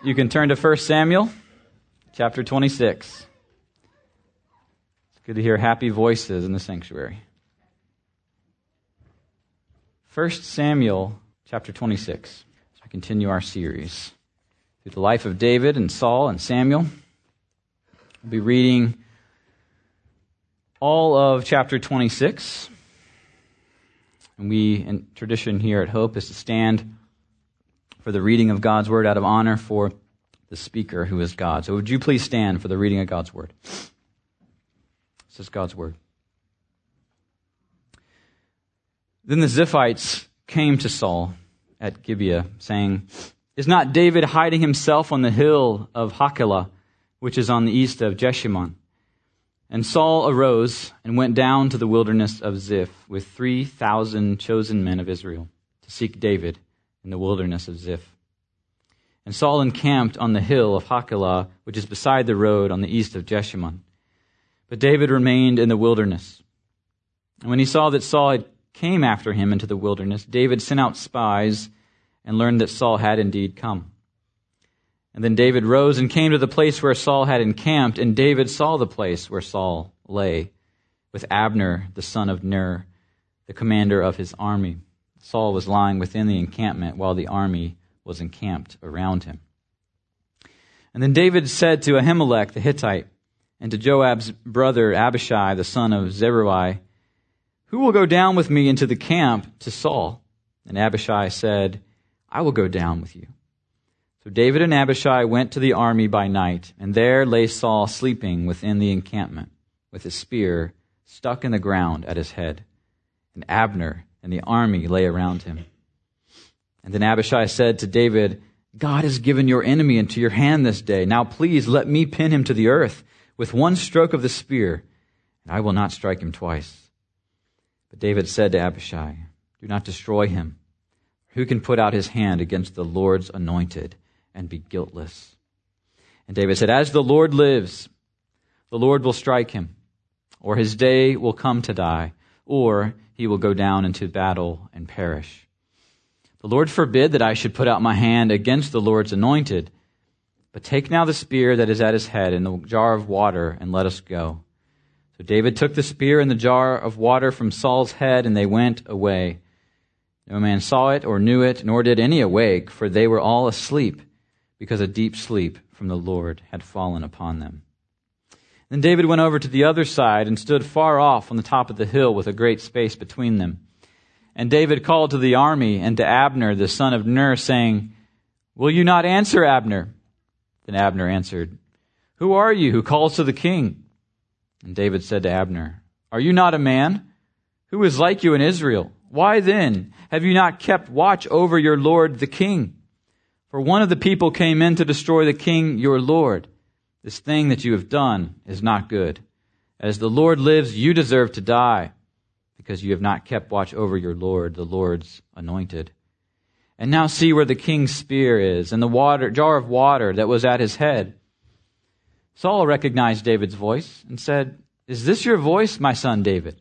You can turn to 1 Samuel chapter 26. It's good to hear happy voices in the sanctuary. 1 Samuel chapter 26. As we continue our series through the life of David and Saul and Samuel. We'll be reading all of chapter 26. And we, in tradition here at Hope, is to stand for the reading of God's word out of honor for the speaker who is God. So would you please stand for the reading of God's word? This is God's word. Then the Ziphites came to Saul at Gibeah, saying, Is not David hiding himself on the hill of Hachilah, which is on the east of Jeshimon? And Saul arose and went down to the wilderness of Ziph with 3,000 chosen men of Israel to seek David in the wilderness of Ziph. And Saul encamped on the hill of Hachilah, which is beside the road on the east of Jeshimon. But David remained in the wilderness. And when he saw that Saul had came after him into the wilderness, David sent out spies and learned that Saul had indeed come. And then David rose and came to the place where Saul had encamped, and David saw the place where Saul lay, with Abner, the son of Ner, the commander of his army. Saul was lying within the encampment while the army was encamped around him. And then David said to Ahimelech the Hittite and to Joab's brother Abishai the son of Zeruiah, Who will go down with me into the camp to Saul? And Abishai said, I will go down with you. So David and Abishai went to the army by night, and there lay Saul sleeping within the encampment, with his spear stuck in the ground at his head. And Abner and the army lay around him. And then Abishai said to David, God has given your enemy into your hand this day. Now please let me pin him to the earth with one stroke of the spear, and I will not strike him twice. But David said to Abishai, Do not destroy him. Who can put out his hand against the Lord's anointed and be guiltless? And David said, As the Lord lives, the Lord will strike him, or his day will come to die, or he will go down into battle and perish. The Lord forbid that I should put out my hand against the Lord's anointed. But take now the spear that is at his head and the jar of water, and let us go. So David took the spear and the jar of water from Saul's head, and they went away. No man saw it or knew it, nor did any awake, for they were all asleep, because a deep sleep from the Lord had fallen upon them. Then David went over to the other side and stood far off on the top of the hill with a great space between them. And David called to the army and to Abner, the son of Ner, saying, Will you not answer, Abner? Then Abner answered, Who are you who calls to the king? And David said to Abner, Are you not a man? Who is like you in Israel? Why then have you not kept watch over your Lord the king? For one of the people came in to destroy the king your Lord. This thing that you have done is not good. As the Lord lives, you deserve to die, because you have not kept watch over your Lord, the Lord's anointed. And now see where the king's spear is, and the water, jar of water that was at his head. Saul recognized David's voice and said, Is this your voice, my son David?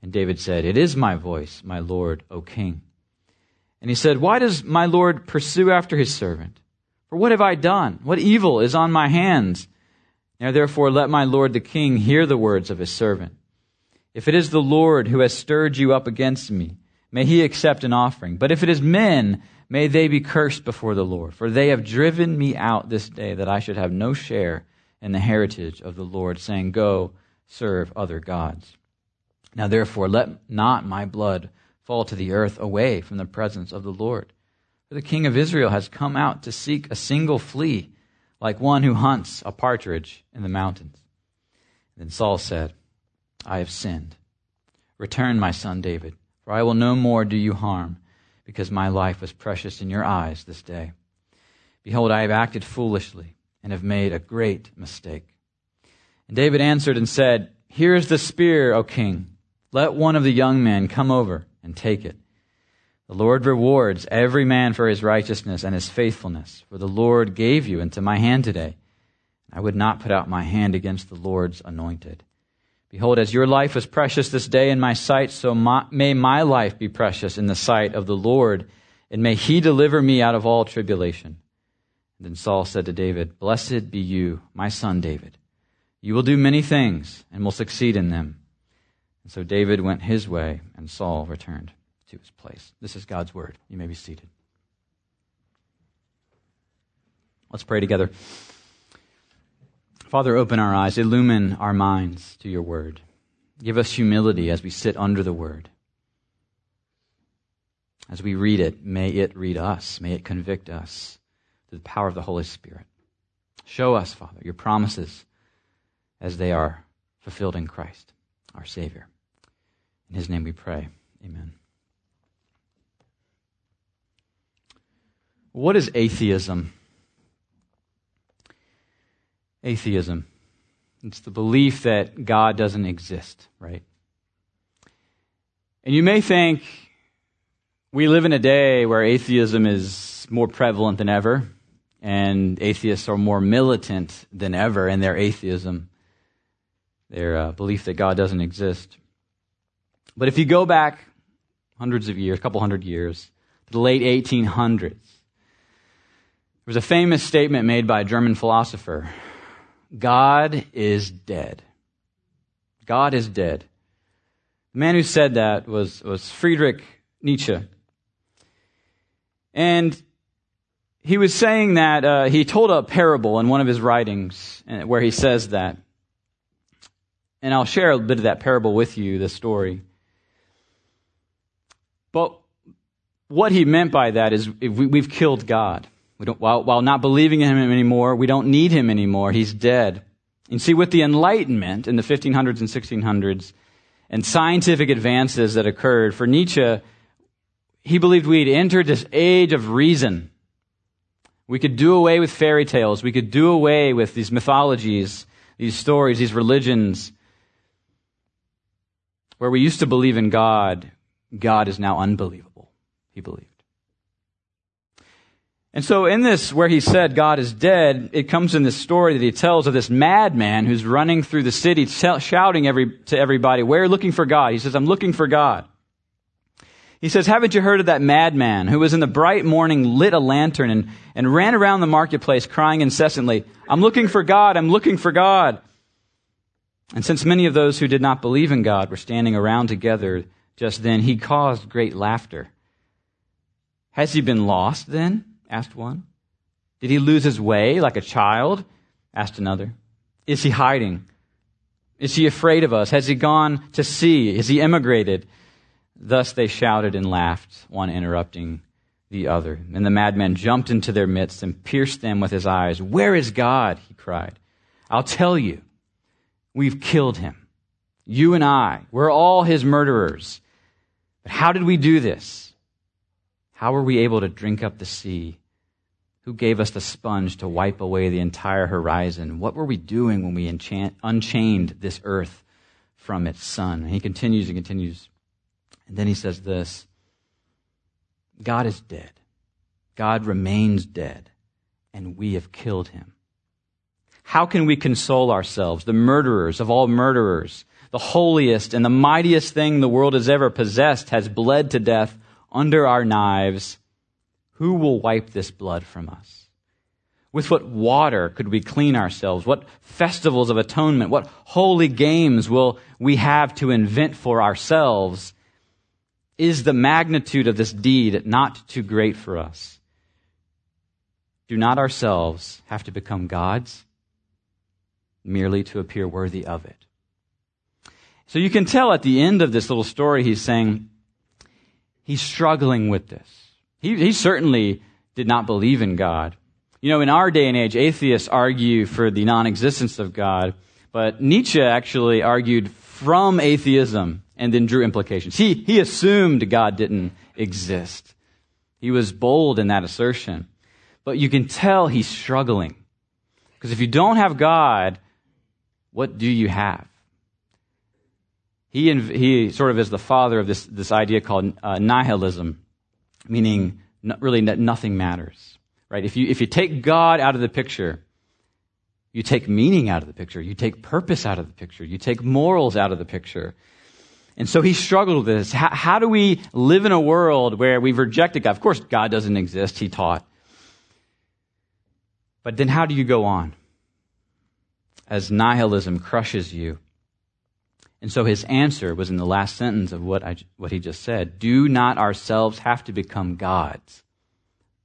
And David said, It is my voice, my Lord, O king. And he said, Why does my Lord pursue after his servant? For what have I done? What evil is on my hands? Now therefore let my lord the king hear the words of his servant. If it is the Lord who has stirred you up against me, may he accept an offering. But if it is men, may they be cursed before the Lord. For they have driven me out this day that I should have no share in the heritage of the Lord, saying, Go, serve other gods. Now therefore let not my blood fall to the earth away from the presence of the Lord. For the king of Israel has come out to seek a single flea, like one who hunts a partridge in the mountains. Then Saul said, I have sinned. Return, my son David, for I will no more do you harm, because my life was precious in your eyes this day. Behold, I have acted foolishly and have made a great mistake. And David answered and said, Here is the spear, O king. Let one of the young men come over and take it. The Lord rewards every man for his righteousness and his faithfulness, for the Lord gave you into my hand today. I would not put out my hand against the Lord's anointed. Behold, as your life was precious this day in my sight, so my, may my life be precious in the sight of the Lord, and may he deliver me out of all tribulation. then Saul said to David, Blessed be you, my son David. You will do many things and will succeed in them. And so David went his way, and Saul returned to his place. This is God's word. You may be seated. Let's pray together. Father, open our eyes, illumine our minds to your word. Give us humility as we sit under the word. As we read it, may it read us, may it convict us through the power of the Holy Spirit. Show us, Father, your promises as they are fulfilled in Christ, our Savior. In his name we pray. Amen. What is atheism? Atheism. It's the belief that God doesn't exist, right? And you may think we live in a day where atheism is more prevalent than ever and atheists are more militant than ever in their atheism, their uh, belief that God doesn't exist. But if you go back hundreds of years, a couple hundred years, to the late 1800s, there was a famous statement made by a German philosopher God is dead. God is dead. The man who said that was, was Friedrich Nietzsche. And he was saying that uh, he told a parable in one of his writings uh, where he says that. And I'll share a bit of that parable with you, the story. But what he meant by that is we, have killed God. While, while not believing in him anymore, we don't need him anymore. He's dead. And see, with the Enlightenment in the 1500s and 1600s and scientific advances that occurred, for Nietzsche, he believed we'd entered this age of reason we could do away with fairy tales. We could do away with these mythologies, these stories, these religions. Where we used to believe in God, God is now unbelievable, he believed. And so, in this, where he said God is dead, it comes in this story that he tells of this madman who's running through the city, shouting every, to everybody, Where are looking for God? He says, I'm looking for God. He says, Haven't you heard of that madman who was in the bright morning lit a lantern and, and ran around the marketplace crying incessantly, I'm looking for God, I'm looking for God. And since many of those who did not believe in God were standing around together just then, he caused great laughter. Has he been lost then? Asked one. Did he lose his way like a child? asked another. Is he hiding? Is he afraid of us? Has he gone to sea? Has he emigrated? Thus they shouted and laughed, one interrupting the other. And the madman jumped into their midst and pierced them with his eyes. Where is God? he cried. I'll tell you. We've killed him. You and I. We're all his murderers. But how did we do this? How were we able to drink up the sea? Who gave us the sponge to wipe away the entire horizon? What were we doing when we enchant, unchained this earth from its sun? And he continues and continues. And then he says this God is dead. God remains dead, and we have killed him. How can we console ourselves, the murderers of all murderers? The holiest and the mightiest thing the world has ever possessed has bled to death under our knives. Who will wipe this blood from us? With what water could we clean ourselves? What festivals of atonement, what holy games will we have to invent for ourselves is the magnitude of this deed not too great for us? Do not ourselves have to become gods merely to appear worthy of it? So you can tell at the end of this little story, he's saying he's struggling with this. He, he certainly did not believe in God. You know, in our day and age, atheists argue for the non existence of God, but Nietzsche actually argued from atheism and then drew implications. He, he assumed God didn't exist. He was bold in that assertion. But you can tell he's struggling. Because if you don't have God, what do you have? He, he sort of is the father of this, this idea called uh, nihilism, meaning really nothing matters. Right? If you, if you take God out of the picture, you take meaning out of the picture. You take purpose out of the picture. You take morals out of the picture. And so he struggled with this. How, how, do we live in a world where we've rejected God? Of course, God doesn't exist, he taught. But then how do you go on? As nihilism crushes you. And so his answer was in the last sentence of what, I, what he just said Do not ourselves have to become gods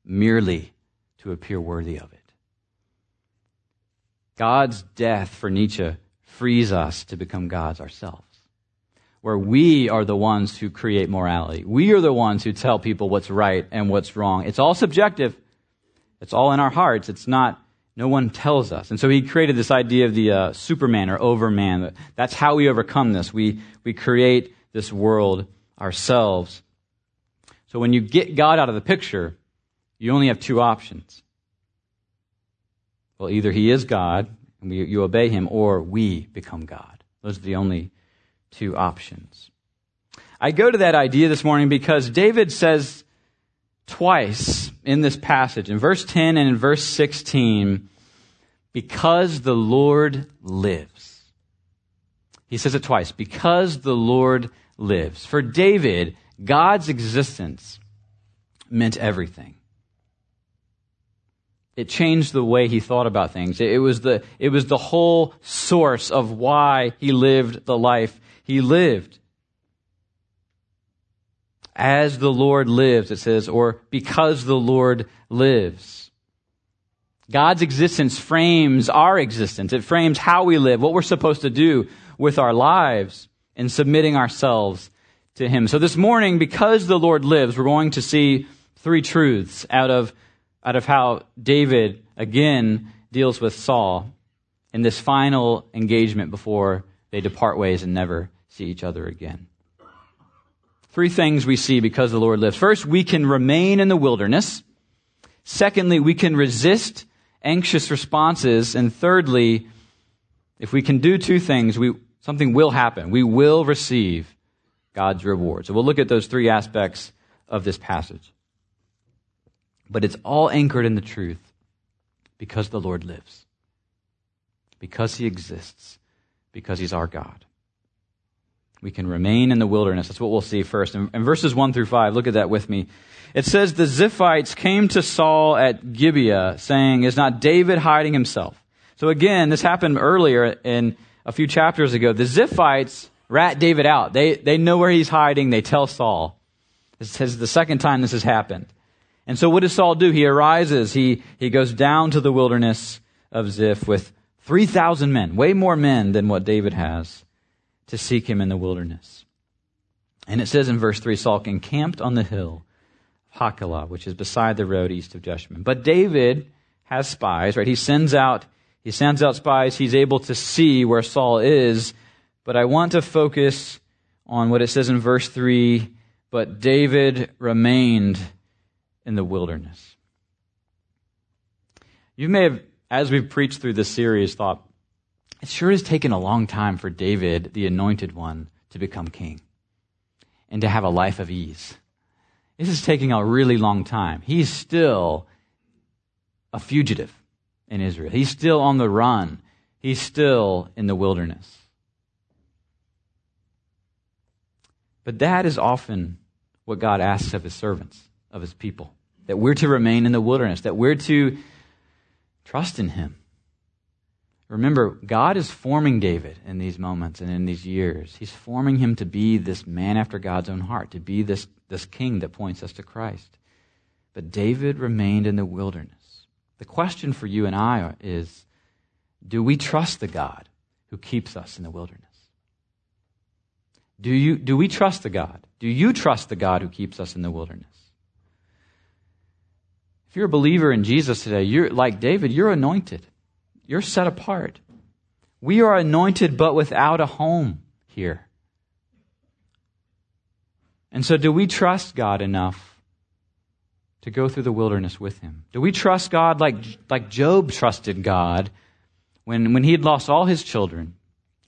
merely to appear worthy of it? God's death for Nietzsche frees us to become gods ourselves where we are the ones who create morality. We are the ones who tell people what's right and what's wrong. It's all subjective. It's all in our hearts. It's not, no one tells us. And so he created this idea of the uh, Superman or Overman. That's how we overcome this. We, we create this world ourselves. So when you get God out of the picture, you only have two options. Well, either he is God and we, you obey him, or we become God. Those are the only two options. I go to that idea this morning because David says twice in this passage, in verse 10 and in verse 16, because the Lord lives. He says it twice, because the Lord lives. For David, God's existence meant everything. It changed the way he thought about things. It was the, it was the whole source of why he lived the life he lived. As the Lord lives, it says, or because the Lord lives. God's existence frames our existence. It frames how we live, what we're supposed to do with our lives in submitting ourselves to Him. So this morning, because the Lord lives, we're going to see three truths out of, out of how David again deals with Saul in this final engagement before they depart ways and never see each other again. Three things we see because the Lord lives. First, we can remain in the wilderness. Secondly, we can resist anxious responses. And thirdly, if we can do two things, we, something will happen. We will receive God's reward. So we'll look at those three aspects of this passage. But it's all anchored in the truth because the Lord lives, because he exists, because he's our God. We can remain in the wilderness. That's what we'll see first. In verses 1 through 5, look at that with me. It says, The Ziphites came to Saul at Gibeah, saying, Is not David hiding himself? So again, this happened earlier in a few chapters ago. The Ziphites rat David out. They, they know where he's hiding. They tell Saul. This is the second time this has happened. And so what does Saul do? He arises. He, he goes down to the wilderness of Ziph with 3,000 men, way more men than what David has to seek him in the wilderness. And it says in verse 3 Saul encamped on the hill of Hachilah, which is beside the road east of Jeshimon. But David has spies, right? He sends out he sends out spies. He's able to see where Saul is. But I want to focus on what it says in verse 3 but David remained in the wilderness. You may have, as we've preached through this series, thought, it sure has taken a long time for David, the anointed one, to become king and to have a life of ease. This is taking a really long time. He's still a fugitive in Israel. He's still on the run. He's still in the wilderness. But that is often what God asks of his servants, of his people. That we're to remain in the wilderness, that we're to trust in him, Remember, God is forming David in these moments and in these years. He's forming him to be this man after God's own heart, to be this, this king that points us to Christ. But David remained in the wilderness. The question for you and I is do we trust the God who keeps us in the wilderness? Do, you, do we trust the God? Do you trust the God who keeps us in the wilderness? If you're a believer in Jesus today, you're like David, you're anointed. You're set apart. We are anointed but without a home here. And so, do we trust God enough to go through the wilderness with Him? Do we trust God like, like Job trusted God when, when he had lost all his children,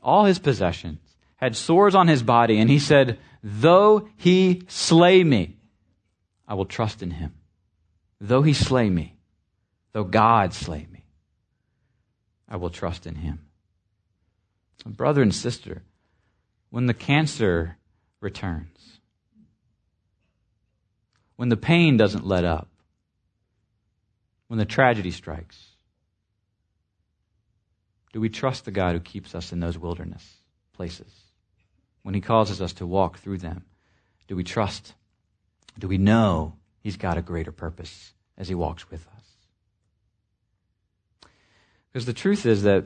all his possessions, had sores on his body, and he said, Though he slay me, I will trust in him. Though he slay me, though God slay me. I will trust in him. Brother and sister, when the cancer returns, when the pain doesn't let up, when the tragedy strikes, Do we trust the God who keeps us in those wilderness places? When he causes us to walk through them, do we trust? Do we know he's got a greater purpose as he walks with us? Because the truth is that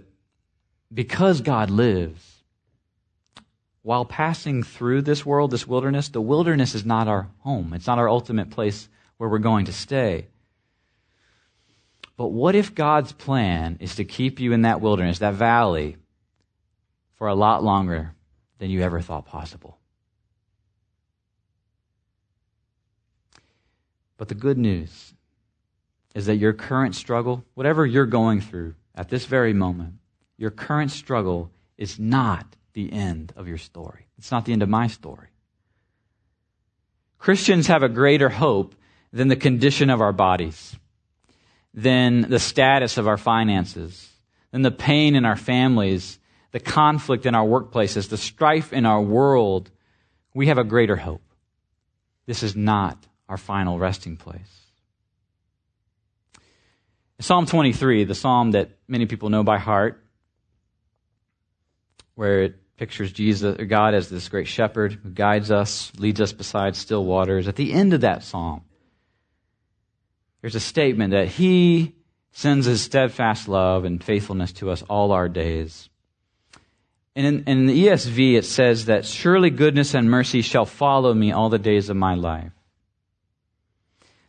because God lives, while passing through this world, this wilderness, the wilderness is not our home. It's not our ultimate place where we're going to stay. But what if God's plan is to keep you in that wilderness, that valley, for a lot longer than you ever thought possible? But the good news is that your current struggle, whatever you're going through at this very moment, your current struggle is not the end of your story. It's not the end of my story. Christians have a greater hope than the condition of our bodies, than the status of our finances, than the pain in our families, the conflict in our workplaces, the strife in our world. We have a greater hope. This is not our final resting place. Psalm 23, the psalm that many people know by heart, where it pictures Jesus or God as this great shepherd who guides us, leads us beside still waters. At the end of that psalm, there's a statement that he sends his steadfast love and faithfulness to us all our days. And in, in the ESV, it says that surely goodness and mercy shall follow me all the days of my life.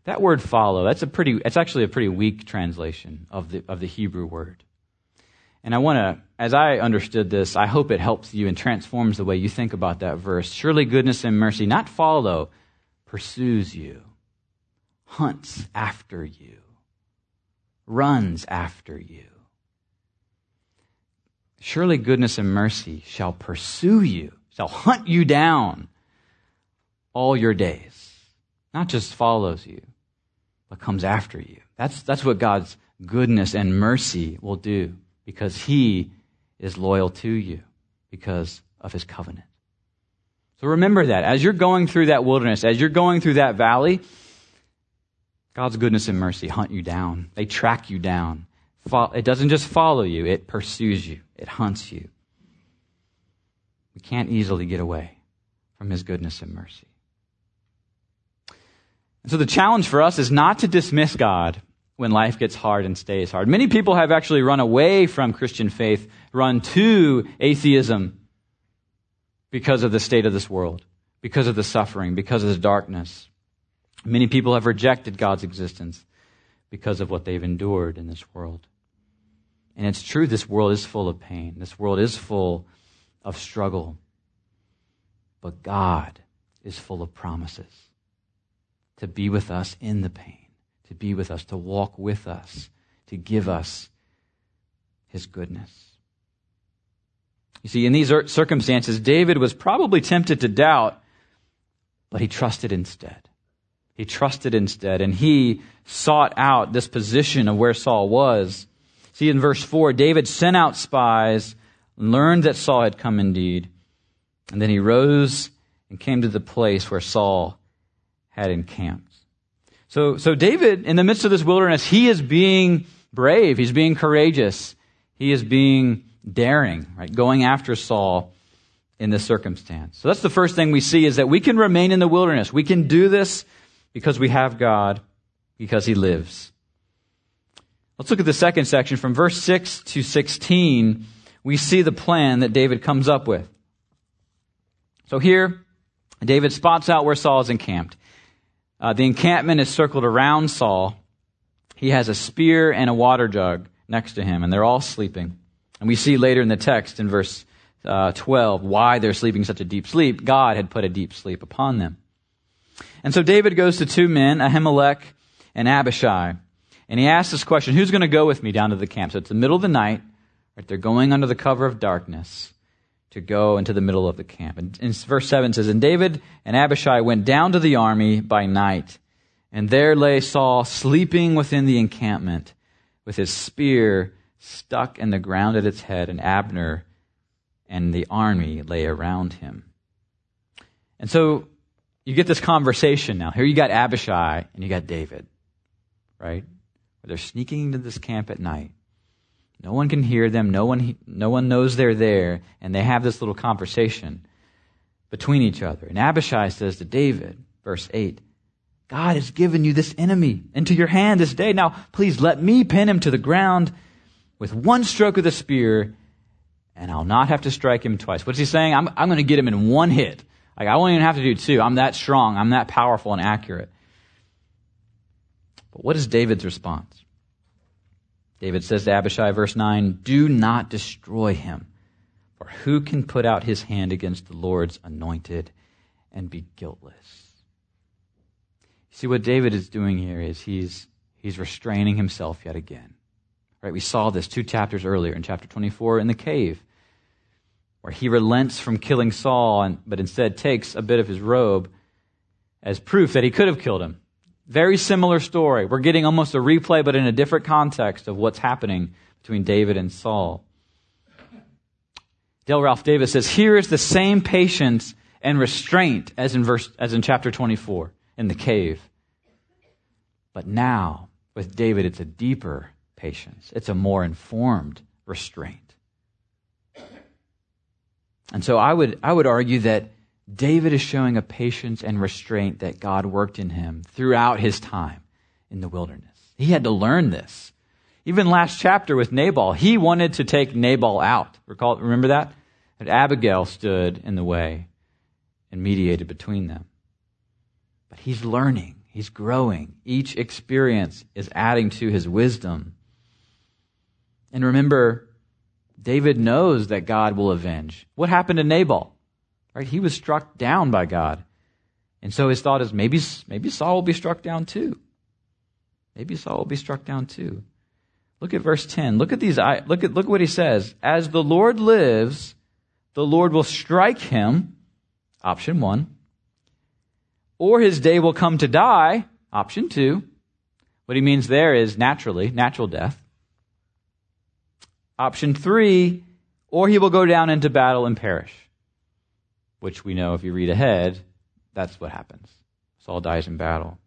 That word follow, that's a pretty, it's actually a pretty weak translation of the, of the Hebrew word. And I want to, as I understood this, I hope it helps you and transforms the way you think about that verse. Surely goodness and mercy, not follow, pursues you, hunts after you, runs after you. Surely goodness and mercy shall pursue you, shall hunt you down all your days. Not just follows you, but comes after you. That's, that's what God's goodness and mercy will do because he is loyal to you because of his covenant. So remember that. As you're going through that wilderness, as you're going through that valley, God's goodness and mercy hunt you down. They track you down. It doesn't just follow you, it pursues you, it hunts you. We can't easily get away from his goodness and mercy. So the challenge for us is not to dismiss God when life gets hard and stays hard. Many people have actually run away from Christian faith, run to atheism because of the state of this world, because of the suffering, because of the darkness. Many people have rejected God's existence because of what they've endured in this world. And it's true, this world is full of pain. This world is full of struggle. But God is full of promises to be with us in the pain to be with us, to walk with us, to give us his goodness. You see, in these circumstances, David was probably tempted to doubt, but he trusted instead. He trusted instead, and he sought out this position of where Saul was. See, in verse 4, David sent out spies, learned that Saul had come indeed, and then he rose and came to the place where Saul had encamped. So, so David, in the midst of this wilderness, he is being brave. He's being courageous. He is being daring, right? Going after Saul in this circumstance. So that's the first thing we see is that we can remain in the wilderness. We can do this because we have God, because he lives. Let's look at the second section. From verse 6 to 16, we see the plan that David comes up with. So here, David spots out where Saul is encamped. Uh, the encampment is circled around Saul. He has a spear and a water jug next to him, and they're all sleeping. And we see later in the text in verse uh, 12 why they're sleeping such a deep sleep. God had put a deep sleep upon them. And so David goes to two men, Ahimelech and Abishai, and he asks this question Who's going to go with me down to the camp? So it's the middle of the night, right? They're going under the cover of darkness to go into the middle of the camp. And verse 7 says, And David and Abishai went down to the army by night, and there lay Saul sleeping within the encampment with his spear stuck in the ground at its head, and Abner and the army lay around him. And so you get this conversation now. Here you got Abishai and you got David, right? They're sneaking into this camp at night. No one can hear them. No one, no one knows they're there. And they have this little conversation between each other. And Abishai says to David, verse 8, God has given you this enemy into your hand this day. Now, please let me pin him to the ground with one stroke of the spear, and I'll not have to strike him twice. What's he saying? I'm, I'm going to get him in one hit. Like, I won't even have to do two. I'm that strong. I'm that powerful and accurate. But what is David's response? David says to Abishai, verse 9, Do not destroy him, for who can put out his hand against the Lord's anointed and be guiltless? See, what David is doing here is he's, he's restraining himself yet again. Right? We saw this two chapters earlier in chapter 24 in the cave, where he relents from killing Saul, and, but instead takes a bit of his robe as proof that he could have killed him. Very similar story. We're getting almost a replay, but in a different context of what's happening between David and Saul. Dale Ralph Davis says, Here is the same patience and restraint as in verse as in chapter 24 in the cave. But now, with David, it's a deeper patience, it's a more informed restraint. And so I would, I would argue that David is showing a patience and restraint that God worked in him throughout his time in the wilderness. He had to learn this. Even last chapter with Nabal, he wanted to take Nabal out. Recall, remember that? But Abigail stood in the way and mediated between them. But he's learning, he's growing. Each experience is adding to his wisdom. And remember, David knows that God will avenge. What happened to Nabal? Right? He was struck down by God. And so his thought is maybe, maybe Saul will be struck down too. Maybe Saul will be struck down too. Look at verse 10. Look at these, look at, look at what he says. As the Lord lives, the Lord will strike him. Option one or his day will come to die. Option two. What he means there is naturally, natural death. Option three, or he will go down into battle and perish. Which we know if you read ahead, that's what happens. Saul dies in battle.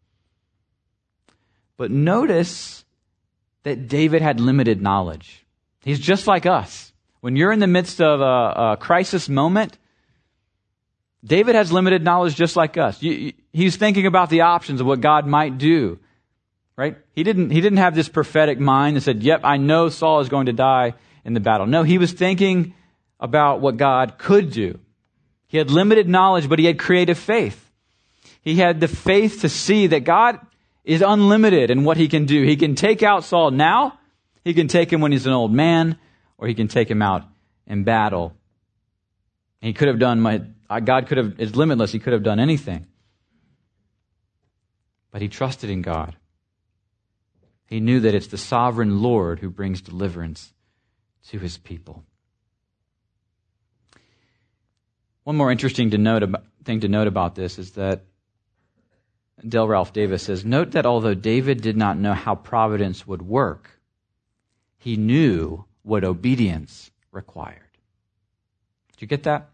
But notice that David had limited knowledge. He's just like us. When you're in the midst of a, a crisis moment, David has limited knowledge just like us. He's thinking about the options of what God might do. Right? He didn't, he didn't have this prophetic mind that said, yep, I know Saul is going to die in the battle. No, he was thinking about what God could do. He had limited knowledge, but he had creative faith. He had the faith to see that God is unlimited in what he can do. He can take out Saul now, he can take him when he's an old man, or he can take him out in battle. He could have done my, God could have, is limitless. He could have done anything. But he trusted in God. He knew that it's the sovereign Lord who brings deliverance to his people. One more interesting to note about, thing to note about this is that Dale Ralph Davis says, Note that although David did not know how providence would work, he knew what obedience required. Did you get that?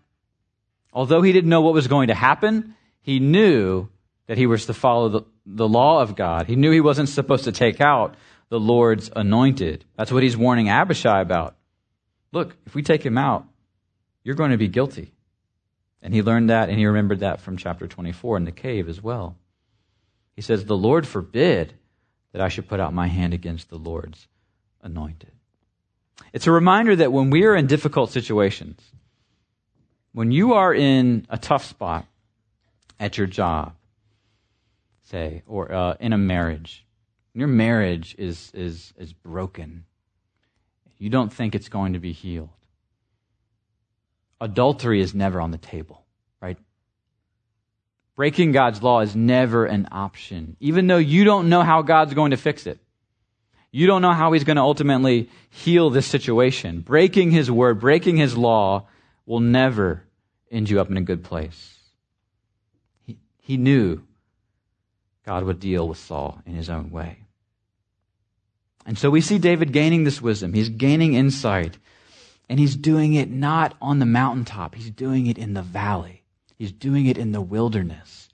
Although he didn't know what was going to happen, he knew that he was to follow the, the law of God. He knew he wasn't supposed to take out the Lord's anointed. That's what he's warning Abishai about. Look, if we take him out, you're going to be guilty. And he learned that and he remembered that from chapter 24 in the cave as well. He says, The Lord forbid that I should put out my hand against the Lord's anointed. It's a reminder that when we are in difficult situations, when you are in a tough spot at your job, say, or uh, in a marriage, your marriage is, is, is broken, you don't think it's going to be healed. Adultery is never on the table, right? Breaking God's law is never an option, even though you don't know how God's going to fix it. You don't know how He's going to ultimately heal this situation. Breaking His word, breaking His law will never end you up in a good place. He, he knew God would deal with Saul in his own way. And so we see David gaining this wisdom. He's gaining insight. And he's doing it not on the mountaintop, he's doing it in the valley, he's doing it in the wilderness.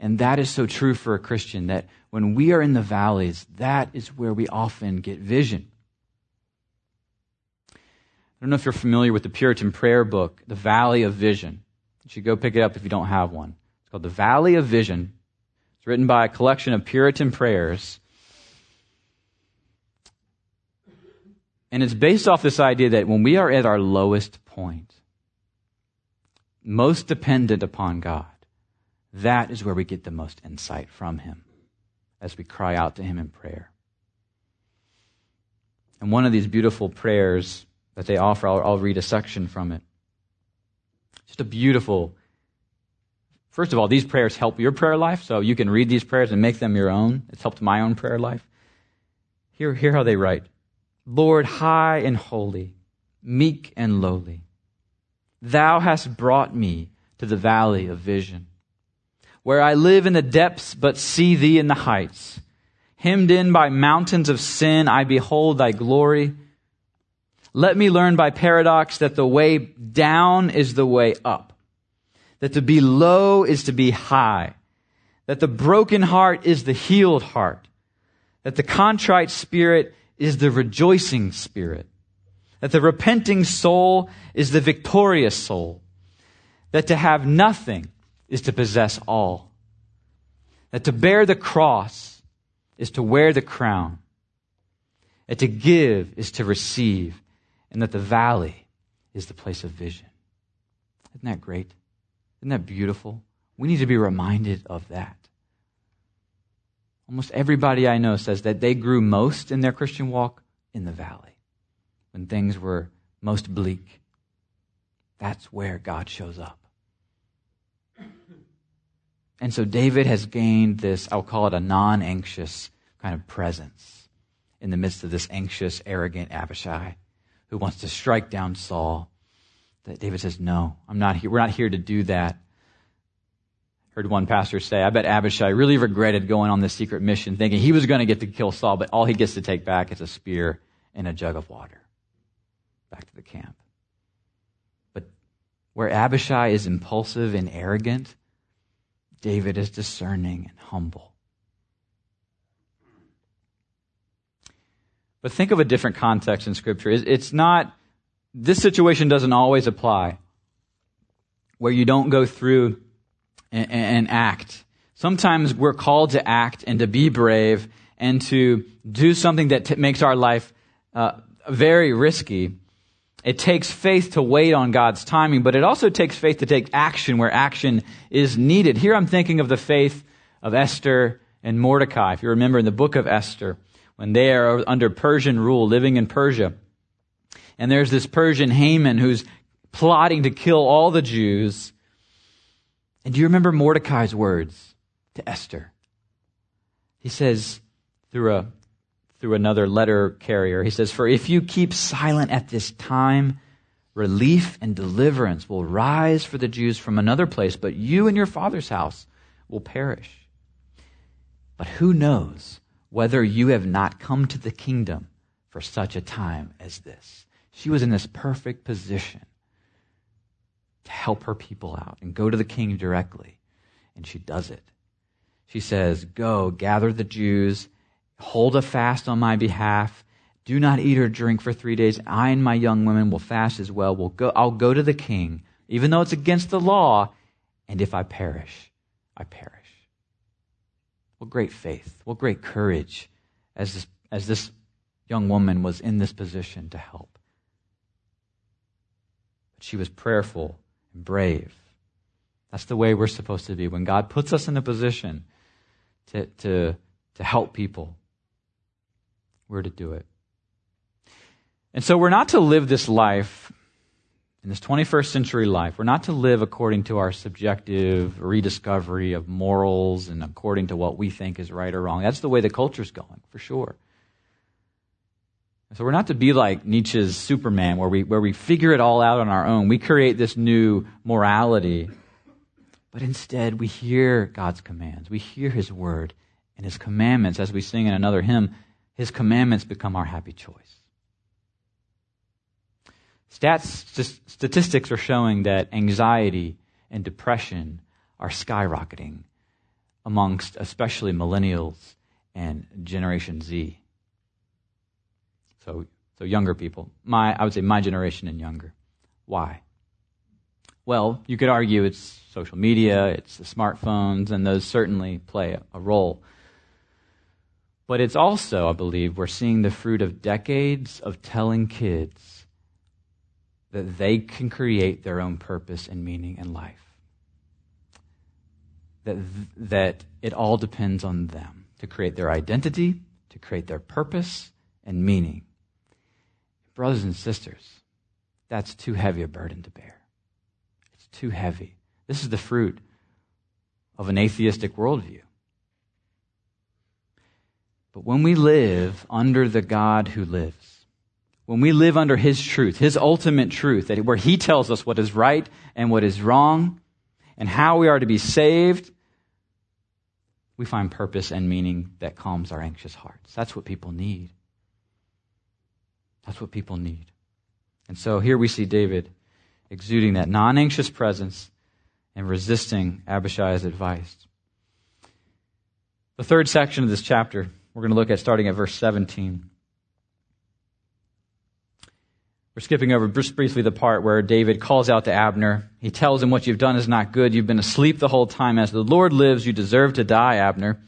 And that is so true for a Christian that when we are in the valleys, that is where we often get vision. I don't know if you're familiar with the Puritan prayer book, The Valley of Vision. You should go pick it up if you don't have one. It's called The Valley of Vision. It's written by a collection of Puritan prayers. And it's based off this idea that when we are at our lowest point, most dependent upon God, that is where we get the most insight from Him as we cry out to Him in prayer. And one of these beautiful prayers that they offer, I'll, I'll read a section from it. Just a beautiful. First of all, these prayers help your prayer life, so you can read these prayers and make them your own. It's helped my own prayer life. Hear, hear how they write Lord, high and holy, meek and lowly, thou hast brought me to the valley of vision, where I live in the depths but see thee in the heights. Hemmed in by mountains of sin, I behold thy glory. Let me learn by paradox that the way down is the way up, that to be low is to be high, that the broken heart is the healed heart, that the contrite spirit is the rejoicing spirit, that the repenting soul is the victorious soul, that to have nothing is to possess all, that to bear the cross is to wear the crown, that to give is to receive, and that the valley is the place of vision. Isn't that great? Isn't that beautiful? We need to be reminded of that. Almost everybody I know says that they grew most in their Christian walk in the valley when things were most bleak. That's where God shows up. And so David has gained this, I'll call it a non anxious kind of presence in the midst of this anxious, arrogant Abishai who wants to strike down Saul. That David says, No, I'm not here. We're not here to do that heard one pastor say, I bet Abishai really regretted going on this secret mission, thinking he was going to get to kill Saul, but all he gets to take back is a spear and a jug of water. Back to the camp. But where Abishai is impulsive and arrogant, David is discerning and humble. But think of a different context in Scripture. It's not, this situation doesn't always apply where you don't go through and, and act. Sometimes we're called to act and to be brave and to do something that t- makes our life uh, very risky. It takes faith to wait on God's timing, but it also takes faith to take action where action is needed. Here I'm thinking of the faith of Esther and Mordecai. If you remember in the book of Esther, when they are under Persian rule, living in Persia, and there's this Persian Haman who's plotting to kill all the Jews, and do you remember Mordecai's words to Esther? He says through a through another letter carrier, he says, For if you keep silent at this time, relief and deliverance will rise for the Jews from another place, but you and your father's house will perish. But who knows whether you have not come to the kingdom for such a time as this? She was in this perfect position to help her people out and go to the king directly. And she does it. She says, Go, gather the Jews, hold a fast on my behalf. Do not eat or drink for three days. I and my young women will fast as well. We'll go, I'll go to the king, even though it's against the law. And if I perish, I perish. What great faith. What great courage as this, as this young woman was in this position to help. But she was prayerful and brave. That's the way we're supposed to be. When God puts us in a position to, to, to help people, we're to do it. And so we're not to live this life, in this 21st century life, we're not to live according to our subjective rediscovery of morals and according to what we think is right or wrong. That's the way the culture's going, for sure. So we're not to be like Nietzsche's Superman, where we, where we figure it all out on our own. We create this new morality. But instead, we hear God's commands. We hear His word and His commandments. As we sing in another hymn, His commandments become our happy choice. Stats, statistics are showing that anxiety and depression are skyrocketing amongst especially millennials and Generation Z. So So younger people. My, I would say my generation and younger. Why? Well, you could argue it's social media, it's the smartphones, and those certainly play a role. But it's also, I believe, we're seeing the fruit of decades of telling kids that they can create their own purpose and meaning in life. That, that it all depends on them to create their identity, to create their purpose and meaning. Brothers and sisters, that's too heavy a burden to bear. It's too heavy. This is the fruit of an atheistic worldview. But when we live under the God who lives, when we live under His truth, His ultimate truth, that where He tells us what is right and what is wrong, and how we are to be saved, we find purpose and meaning that calms our anxious hearts. That's what people need. That's what people need. And so here we see David exuding that non anxious presence and resisting Abishai's advice. The third section of this chapter, we're going to look at starting at verse 17. We're skipping over just briefly the part where David calls out to Abner. He tells him, What you've done is not good. You've been asleep the whole time. As the Lord lives, you deserve to die, Abner.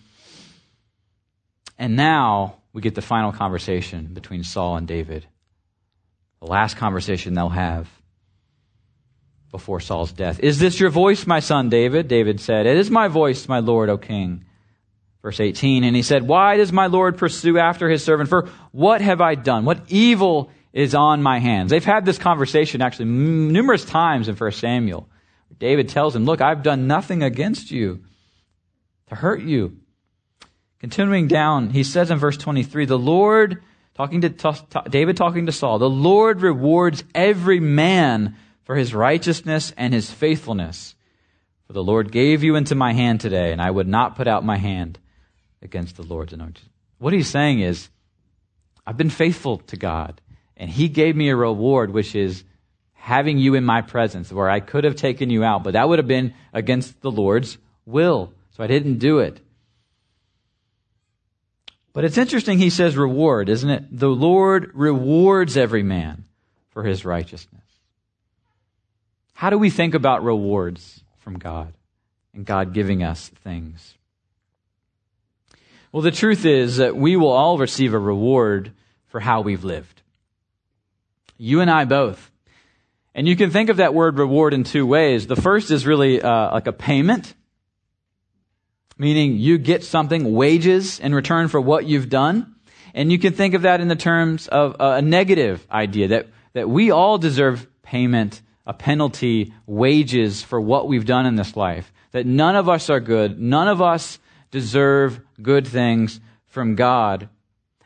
And now we get the final conversation between Saul and David. The last conversation they'll have before Saul's death. Is this your voice, my son David? David said, It is my voice, my Lord, O king. Verse 18, and he said, Why does my Lord pursue after his servant? For what have I done? What evil is on my hands? They've had this conversation actually numerous times in 1 Samuel. David tells him, Look, I've done nothing against you to hurt you. Continuing down, he says in verse 23, The Lord, talking to David talking to Saul, the Lord rewards every man for his righteousness and his faithfulness. For the Lord gave you into my hand today, and I would not put out my hand against the Lord's anointed. What he's saying is, I've been faithful to God, and he gave me a reward, which is having you in my presence, where I could have taken you out, but that would have been against the Lord's will. So I didn't do it. But it's interesting he says reward, isn't it? The Lord rewards every man for his righteousness. How do we think about rewards from God and God giving us things? Well, the truth is that we will all receive a reward for how we've lived. You and I both. And you can think of that word reward in two ways. The first is really uh, like a payment, meaning you get something, wages, in return for what you've done. And you can think of that in the terms of a negative idea that, that we all deserve payment a penalty, wages for what we've done in this life. That none of us are good. None of us deserve good things from God.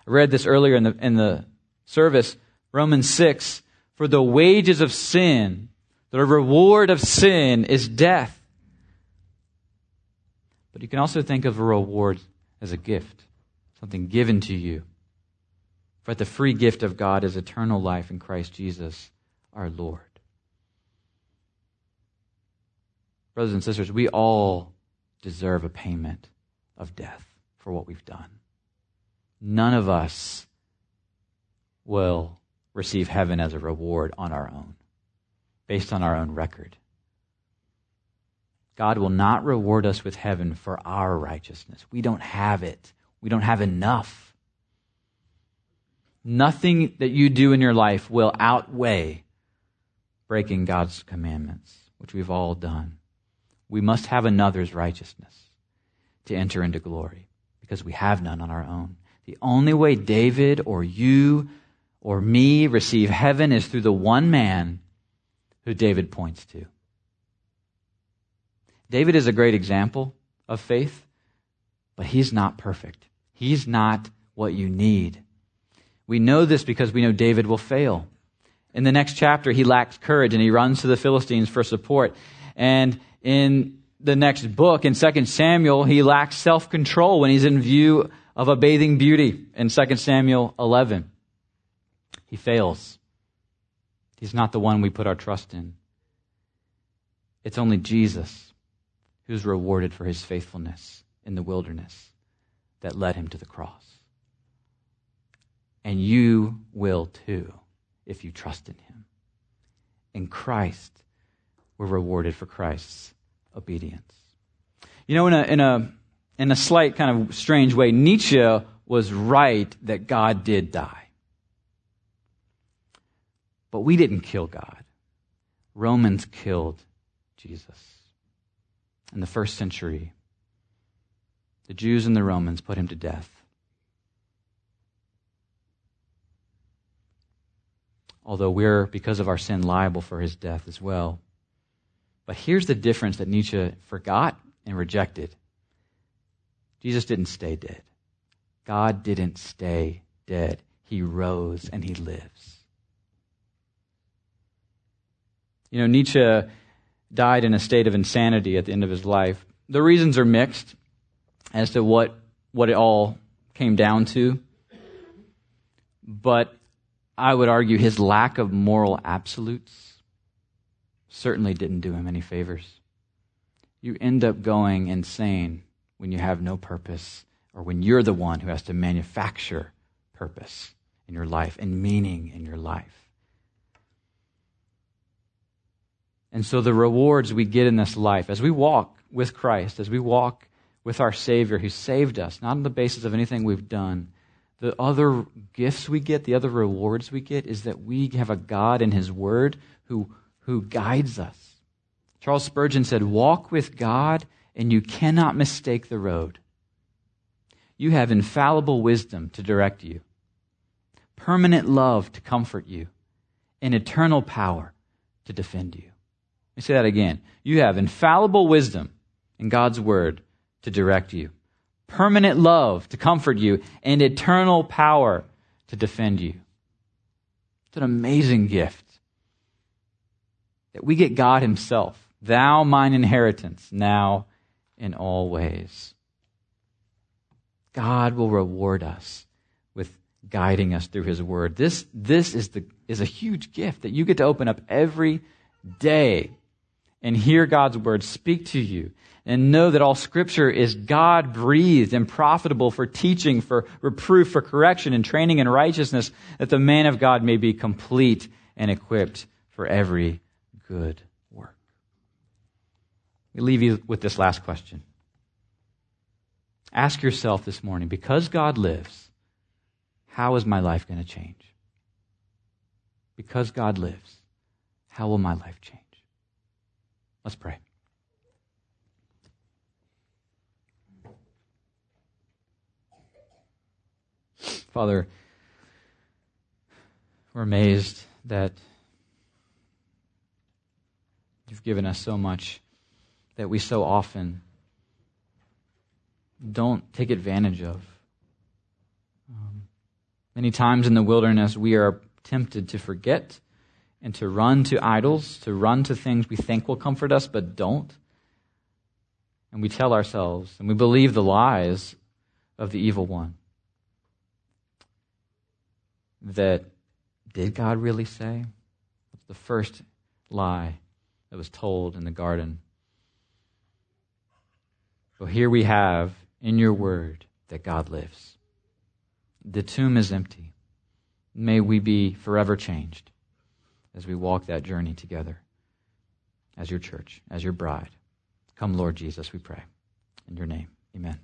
I read this earlier in the, in the service. Romans 6. For the wages of sin, the reward of sin is death. But you can also think of a reward as a gift, something given to you. For the free gift of God is eternal life in Christ Jesus our Lord. Brothers and sisters, we all deserve a payment of death for what we've done. None of us will receive heaven as a reward on our own, based on our own record. God will not reward us with heaven for our righteousness. We don't have it. We don't have enough. Nothing that you do in your life will outweigh breaking God's commandments, which we've all done we must have another's righteousness to enter into glory because we have none on our own. The only way David or you or me receive heaven is through the one man who David points to. David is a great example of faith, but he's not perfect. He's not what you need. We know this because we know David will fail. In the next chapter, he lacks courage and he runs to the Philistines for support. And in the next book, in 2 Samuel, he lacks self control when he's in view of a bathing beauty in 2 Samuel 11. He fails. He's not the one we put our trust in. It's only Jesus who's rewarded for his faithfulness in the wilderness that led him to the cross. and you will too if you trust in him. In Christ, we're rewarded for Christ's obedience. You know, in a, in a, in a slight kind of strange way, Nietzsche was right that God did die. But we didn't kill God. Romans killed Jesus. In the first century, the Jews and the Romans put him to death. Although we're, because of our sin, liable for his death as well. But here's the difference that Nietzsche forgot and rejected Jesus didn't stay dead. God didn't stay dead. He rose and he lives. You know, Nietzsche died in a state of insanity at the end of his life. The reasons are mixed as to what, what it all came down to. But I would argue his lack of moral absolutes certainly didn't do him any favors. You end up going insane when you have no purpose or when you're the one who has to manufacture purpose in your life and meaning in your life. And so the rewards we get in this life as we walk with Christ, as we walk with our Savior who saved us, not on the basis of anything we've done, the other gifts we get, the other rewards we get, is that we have a God in His Word who, who guides us. Charles Spurgeon said, Walk with God, and you cannot mistake the road. You have infallible wisdom to direct you, permanent love to comfort you, and eternal power to defend you. Let me say that again. You have infallible wisdom in God's Word to direct you permanent love to comfort you, and eternal power to defend you. It's an amazing gift that we get God Himself. Thou mine inheritance, now in all ways. God will reward us with guiding us through His Word. This, this is, the, is a huge gift that you get to open up every day and hear God's Word speak to you and know that all scripture is God breathed and profitable for teaching, for reproof, for correction, and training in righteousness, that the man of God may be complete and equipped for every good work. We leave you with this last question. Ask yourself this morning, because God lives, how is my life going to change? Because God lives, how will my life change? Let's pray. Father, we're amazed that you've given us so much that we so often don't take advantage of. Um, many times in the wilderness, we are tempted to forget and to run to idols, to run to things we think will comfort us but don't. And we tell ourselves and we believe the lies of the evil one that did God really say? What's the first lie that was told in the garden? Well, here we have in your word that God lives. The tomb is empty. May we be forever changed as we walk that journey together as your church, as your bride. Come, Lord Jesus, we pray. In your name, amen.